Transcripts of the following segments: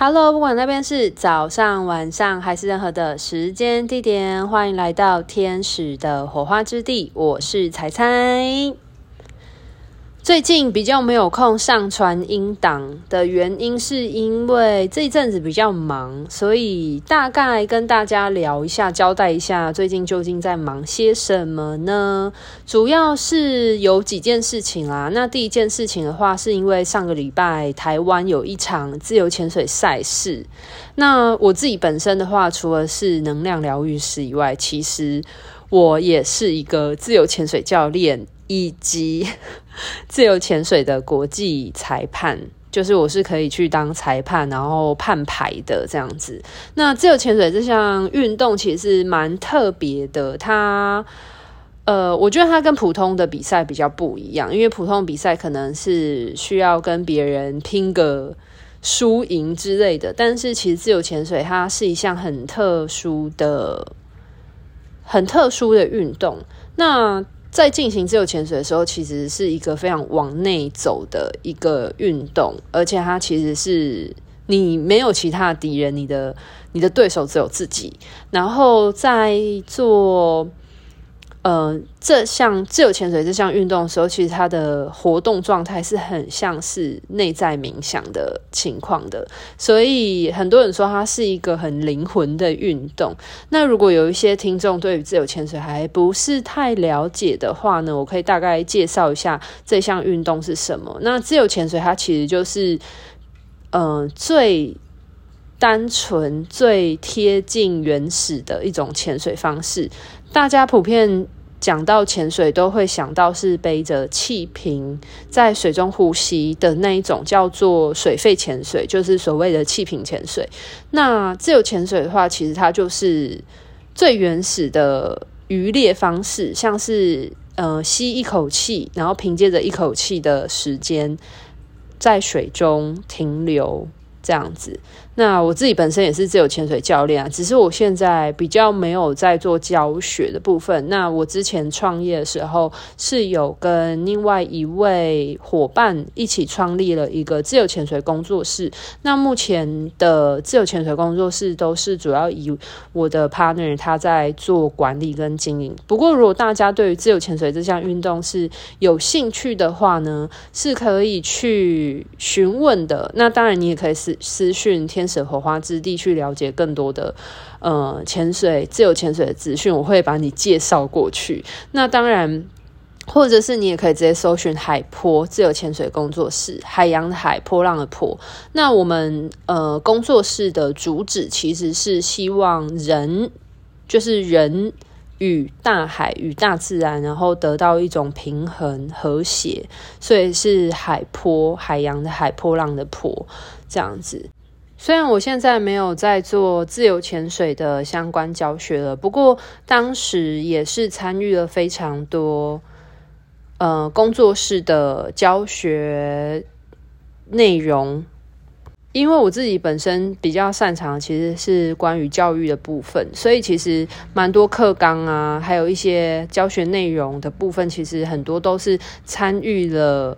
Hello，不管那边是早上、晚上还是任何的时间地点，欢迎来到天使的火花之地。我是彩彩。最近比较没有空上传音档的原因，是因为这一阵子比较忙，所以大概跟大家聊一下，交代一下最近究竟在忙些什么呢？主要是有几件事情啦。那第一件事情的话，是因为上个礼拜台湾有一场自由潜水赛事。那我自己本身的话，除了是能量疗愈师以外，其实我也是一个自由潜水教练。以及 自由潜水的国际裁判，就是我是可以去当裁判，然后判牌的这样子。那自由潜水这项运动其实蛮特别的，它呃，我觉得它跟普通的比赛比较不一样，因为普通比赛可能是需要跟别人拼个输赢之类的，但是其实自由潜水它是一项很特殊的、很特殊的运动。那在进行自由潜水的时候，其实是一个非常往内走的一个运动，而且它其实是你没有其他的敌人，你的你的对手只有自己，然后在做。呃，这项自由潜水这项运动的时候，其实它的活动状态是很像是内在冥想的情况的，所以很多人说它是一个很灵魂的运动。那如果有一些听众对于自由潜水还不是太了解的话呢，我可以大概介绍一下这项运动是什么。那自由潜水它其实就是，呃，最单纯、最贴近原始的一种潜水方式。大家普遍讲到潜水，都会想到是背着气瓶在水中呼吸的那一种，叫做水肺潜水，就是所谓的气瓶潜水。那自由潜水的话，其实它就是最原始的渔猎方式，像是呃吸一口气，然后凭借着一口气的时间在水中停留。这样子，那我自己本身也是自由潜水教练啊，只是我现在比较没有在做教学的部分。那我之前创业的时候是有跟另外一位伙伴一起创立了一个自由潜水工作室。那目前的自由潜水工作室都是主要以我的 partner 他在做管理跟经营。不过，如果大家对于自由潜水这项运动是有兴趣的话呢，是可以去询问的。那当然，你也可以私。私讯天使火花之地去了解更多的呃潜水自由潜水的资讯，我会把你介绍过去。那当然，或者是你也可以直接搜寻海坡自由潜水工作室，海洋的海，波浪的波。那我们呃工作室的主旨其实是希望人就是人与大海与大自然，然后得到一种平衡和谐，所以是海坡海洋的海，波浪的波。这样子，虽然我现在没有在做自由潜水的相关教学了，不过当时也是参与了非常多呃工作室的教学内容，因为我自己本身比较擅长其实是关于教育的部分，所以其实蛮多课纲啊，还有一些教学内容的部分，其实很多都是参与了。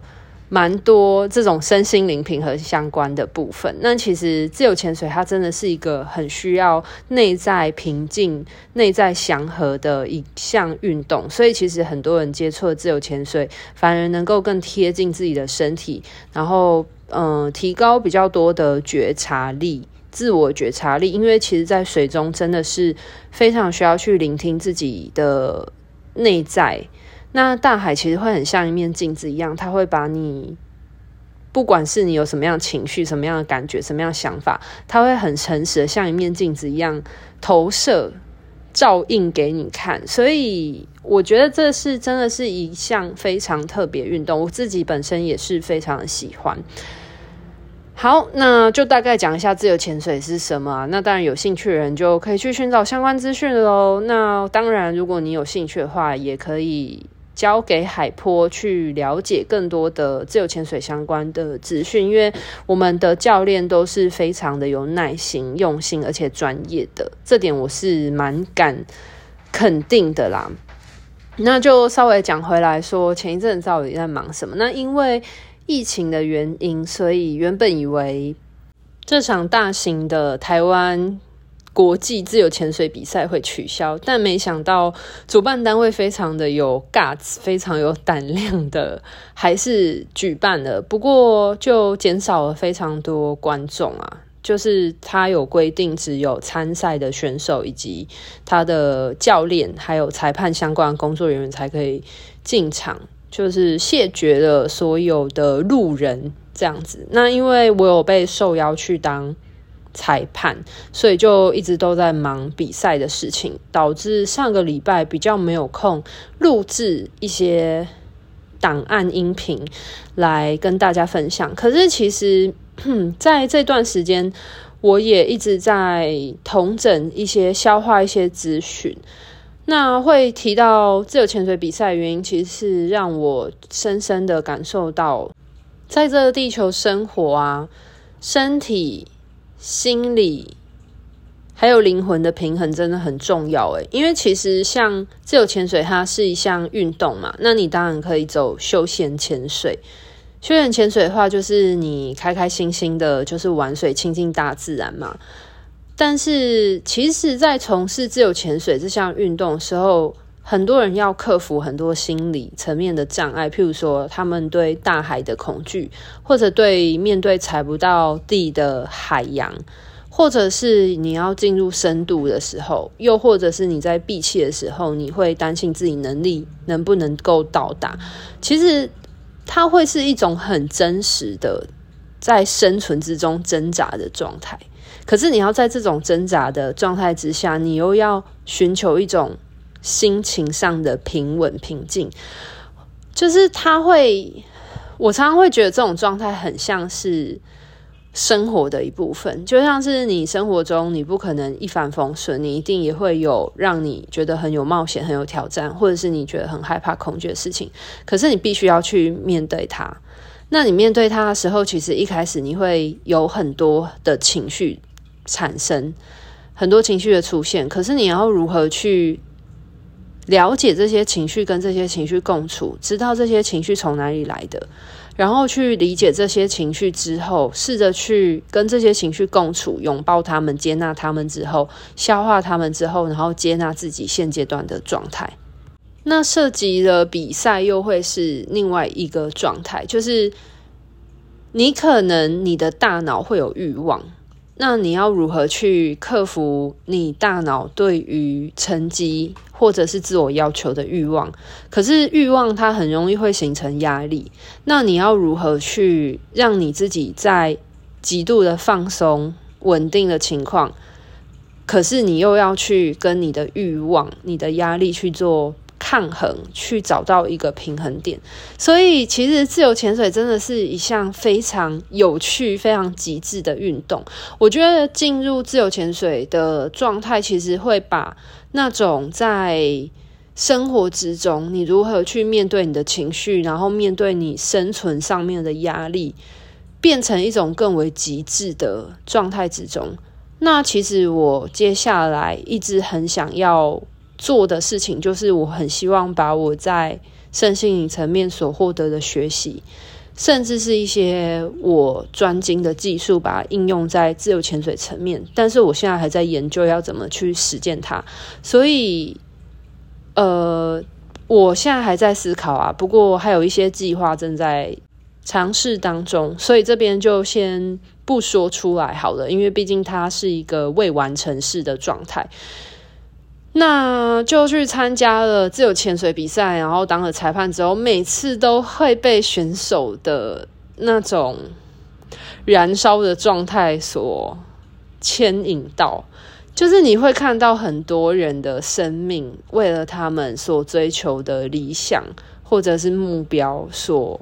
蛮多这种身心灵平衡相关的部分。那其实自由潜水它真的是一个很需要内在平静、内在祥和的一项运动。所以其实很多人接触自由潜水，反而能够更贴近自己的身体，然后嗯、提高比较多的觉察力、自我觉察力。因为其实，在水中真的是非常需要去聆听自己的内在。那大海其实会很像一面镜子一样，它会把你，不管是你有什么样的情绪、什么样的感觉、什么样的想法，它会很诚实的像一面镜子一样投射、照应给你看。所以我觉得这是真的是一项非常特别运动，我自己本身也是非常的喜欢。好，那就大概讲一下自由潜水是什么。那当然有兴趣的人就可以去寻找相关资讯喽。那当然，如果你有兴趣的话，也可以。交给海波去了解更多的自由潜水相关的资讯，因为我们的教练都是非常的有耐心、用心而且专业的，这点我是蛮敢肯定的啦。那就稍微讲回来说，前一阵子到底在忙什么？那因为疫情的原因，所以原本以为这场大型的台湾国际自由潜水比赛会取消，但没想到主办单位非常的有 guts，非常有胆量的，还是举办了。不过就减少了非常多观众啊，就是他有规定，只有参赛的选手以及他的教练还有裁判相关工作人员才可以进场，就是谢绝了所有的路人。这样子，那因为我有被受邀去当裁判，所以就一直都在忙比赛的事情，导致上个礼拜比较没有空录制一些档案音频来跟大家分享。可是其实 在这段时间，我也一直在统整一些、消化一些资讯。那会提到自由潜水比赛原因，其实是让我深深的感受到。在这个地球生活啊，身体、心理还有灵魂的平衡真的很重要诶，因为其实像自由潜水，它是一项运动嘛，那你当然可以走休闲潜水。休闲潜水的话，就是你开开心心的，就是玩水、亲近大自然嘛。但是，其实，在从事自由潜水这项运动的时候，很多人要克服很多心理层面的障碍，譬如说他们对大海的恐惧，或者对面对踩不到地的海洋，或者是你要进入深度的时候，又或者是你在闭气的时候，你会担心自己能力能不能够到达。其实它会是一种很真实的在生存之中挣扎的状态。可是你要在这种挣扎的状态之下，你又要寻求一种。心情上的平稳平静，就是他会，我常常会觉得这种状态很像是生活的一部分，就像是你生活中你不可能一帆风顺，你一定也会有让你觉得很有冒险、很有挑战，或者是你觉得很害怕、恐惧的事情。可是你必须要去面对它。那你面对它的时候，其实一开始你会有很多的情绪产生，很多情绪的出现。可是你要如何去？了解这些情绪，跟这些情绪共处，知道这些情绪从哪里来的，然后去理解这些情绪之后，试着去跟这些情绪共处，拥抱他们，接纳他们之后，消化他们之后，然后接纳自己现阶段的状态。那涉及的比赛又会是另外一个状态，就是你可能你的大脑会有欲望。那你要如何去克服你大脑对于成绩或者是自我要求的欲望？可是欲望它很容易会形成压力。那你要如何去让你自己在极度的放松、稳定的情况，可是你又要去跟你的欲望、你的压力去做抗衡，去找到一个平衡点。所以，其实自由潜水真的是一项非常有趣、非常极致的运动。我觉得进入自由潜水的状态，其实会把那种在生活之中，你如何去面对你的情绪，然后面对你生存上面的压力，变成一种更为极致的状态之中。那其实我接下来一直很想要。做的事情就是，我很希望把我在身心层面所获得的学习，甚至是一些我专精的技术，把它应用在自由潜水层面。但是我现在还在研究要怎么去实践它，所以，呃，我现在还在思考啊。不过还有一些计划正在尝试当中，所以这边就先不说出来好了，因为毕竟它是一个未完成式的状态。那就去参加了自由潜水比赛，然后当了裁判之后，每次都会被选手的那种燃烧的状态所牵引到，就是你会看到很多人的生命为了他们所追求的理想或者是目标所。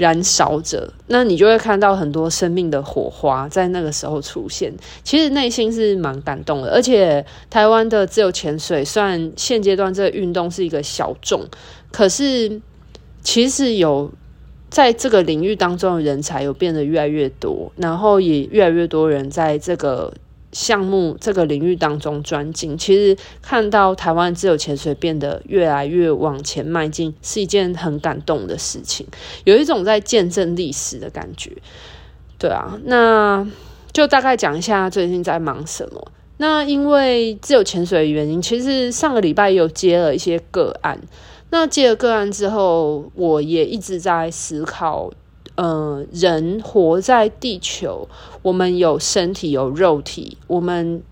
燃烧着，那你就会看到很多生命的火花在那个时候出现。其实内心是蛮感动的，而且台湾的自由潜水，虽然现阶段这个运动是一个小众，可是其实有在这个领域当中的人才有变得越来越多，然后也越来越多人在这个。项目这个领域当中专精，其实看到台湾自由潜水变得越来越往前迈进，是一件很感动的事情，有一种在见证历史的感觉。对啊，那就大概讲一下最近在忙什么。那因为自由潜水的原因，其实上个礼拜有接了一些个案。那接了个案之后，我也一直在思考，呃，人活在地球，我们有身体，有肉体，我们。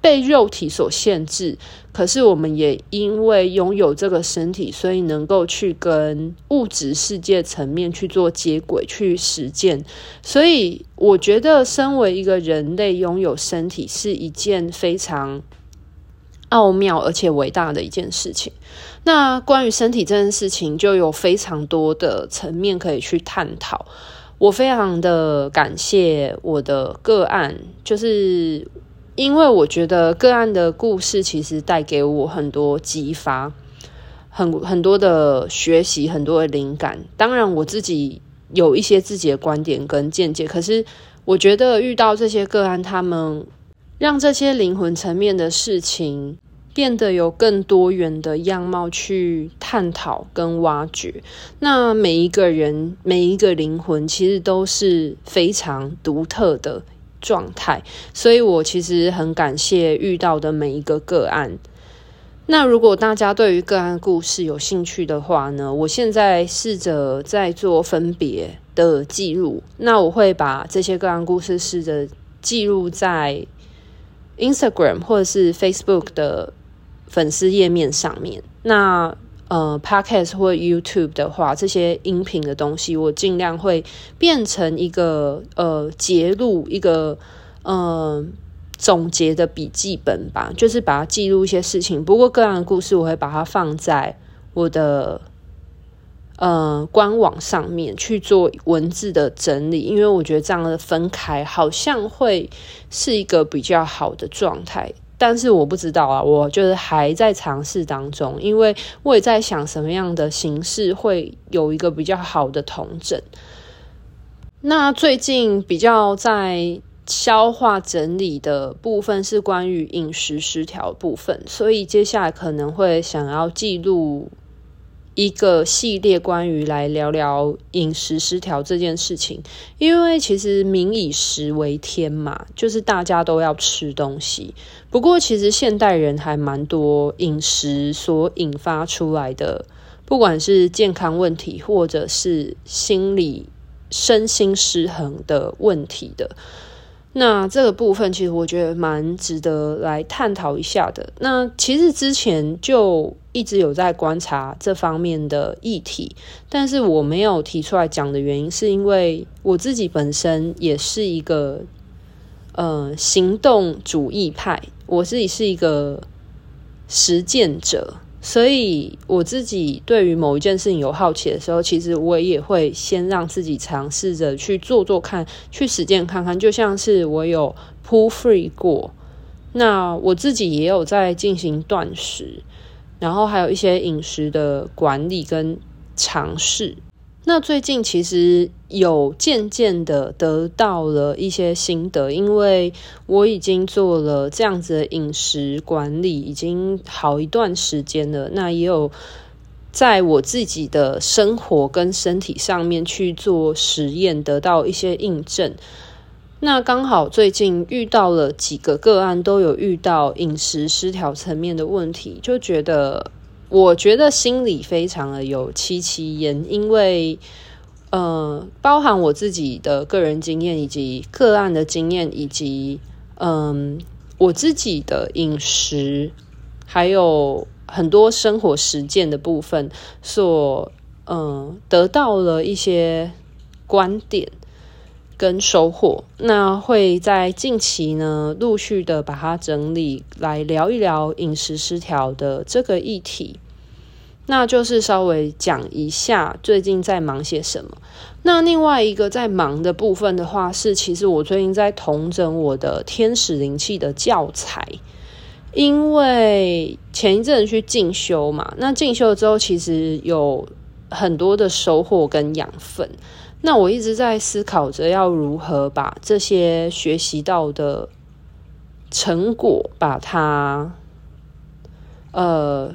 被肉体所限制，可是我们也因为拥有这个身体，所以能够去跟物质世界层面去做接轨、去实践。所以，我觉得身为一个人类，拥有身体是一件非常奥妙而且伟大的一件事情。那关于身体这件事情，就有非常多的层面可以去探讨。我非常的感谢我的个案，就是。因为我觉得个案的故事其实带给我很多激发，很很多的学习，很多的灵感。当然，我自己有一些自己的观点跟见解。可是，我觉得遇到这些个案，他们让这些灵魂层面的事情变得有更多元的样貌去探讨跟挖掘。那每一个人，每一个灵魂，其实都是非常独特的。状态，所以我其实很感谢遇到的每一个个案。那如果大家对于个案故事有兴趣的话呢，我现在试着在做分别的记录。那我会把这些个案故事试着记录在 Instagram 或者是 Facebook 的粉丝页面上面。那呃，Podcast 或 YouTube 的话，这些音频的东西，我尽量会变成一个呃节录，一个呃总结的笔记本吧，就是把它记录一些事情。不过个案的故事，我会把它放在我的呃官网上面去做文字的整理，因为我觉得这样的分开好像会是一个比较好的状态。但是我不知道啊，我就是还在尝试当中，因为我也在想什么样的形式会有一个比较好的统整。那最近比较在消化整理的部分是关于饮食失调部分，所以接下来可能会想要记录。一个系列关于来聊聊饮食失调这件事情，因为其实民以食为天嘛，就是大家都要吃东西。不过其实现代人还蛮多饮食所引发出来的，不管是健康问题或者是心理身心失衡的问题的。那这个部分其实我觉得蛮值得来探讨一下的。那其实之前就一直有在观察这方面的议题，但是我没有提出来讲的原因，是因为我自己本身也是一个呃行动主义派，我自己是一个实践者。所以我自己对于某一件事情有好奇的时候，其实我也会先让自己尝试着去做做看，去实践看看。就像是我有 pull free 过，那我自己也有在进行断食，然后还有一些饮食的管理跟尝试。那最近其实有渐渐的得到了一些心得，因为我已经做了这样子的饮食管理，已经好一段时间了。那也有在我自己的生活跟身体上面去做实验，得到一些印证。那刚好最近遇到了几个个案，都有遇到饮食失调层面的问题，就觉得。我觉得心里非常的有戚戚焉，因为呃，包含我自己的个人经验，以及个案的经验，以及嗯、我自己的饮食，还有很多生活实践的部分，所嗯、得到了一些观点。跟收获，那会在近期呢，陆续的把它整理来聊一聊饮食失调的这个议题。那就是稍微讲一下最近在忙些什么。那另外一个在忙的部分的话，是其实我最近在统整我的天使灵气的教材，因为前一阵去进修嘛，那进修之后其实有很多的收获跟养分。那我一直在思考着要如何把这些学习到的成果，把它呃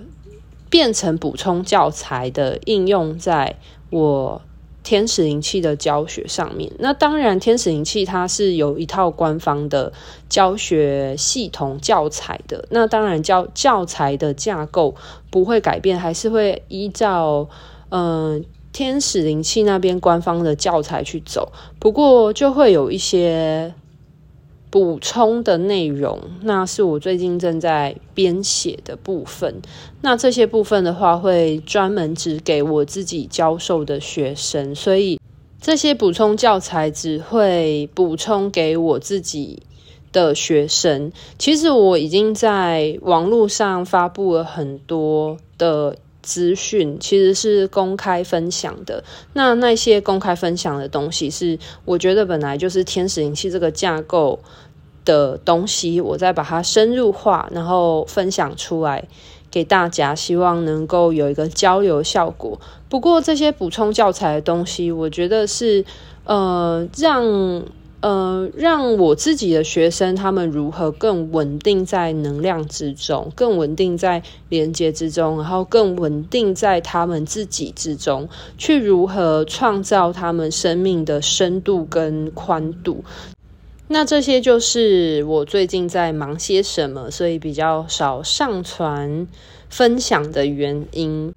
变成补充教材的应用在我天使灵气的教学上面。那当然，天使灵气它是有一套官方的教学系统教材的。那当然教教材的架构不会改变，还是会依照嗯、天使灵气那边官方的教材去走。不过就会有一些。补充的内容，那是我最近正在编写的部分。那这些部分的话，会专门只给我自己教授的学生，所以这些补充教材只会补充给我自己的学生。其实我已经在网络上发布了很多的资讯，其实是公开分享的。那那些公开分享的东西，是我觉得本来就是天使灵气这个架构的东西，我再把它深入化，然后分享出来给大家，希望能够有一个交流效果。不过这些补充教材的东西，我觉得是呃让呃让我自己的学生他们如何更稳定在能量之中，更稳定在连接之中，然后更稳定在他们自己之中，去如何创造他们生命的深度跟宽度。那这些就是我最近在忙些什么，所以比较少上传分享的原因。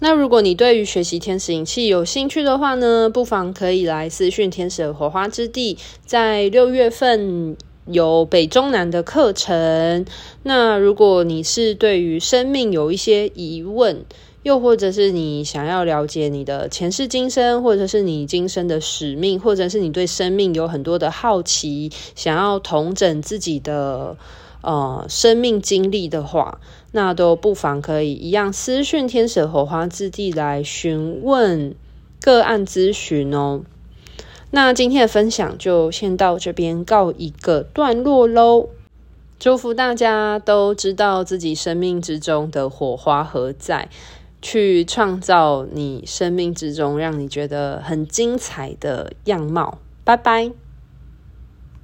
那如果你对于学习天使灵气有兴趣的话呢，不妨可以来私讯天使的火花之地，在六月份有北中南的课程。那如果你是对于生命有一些疑问，又或者是你想要了解你的前世今生，或者是你今生的使命，或者是你对生命有很多的好奇，想要统整自己的呃生命经历的话，那都不妨可以一样私讯天使火花之地来询问个案咨询哦。那今天的分享就先到这边告一个段落喽。祝福大家都知道自己生命之中的火花何在。去创造你生命之中让你觉得很精彩的样貌。拜拜。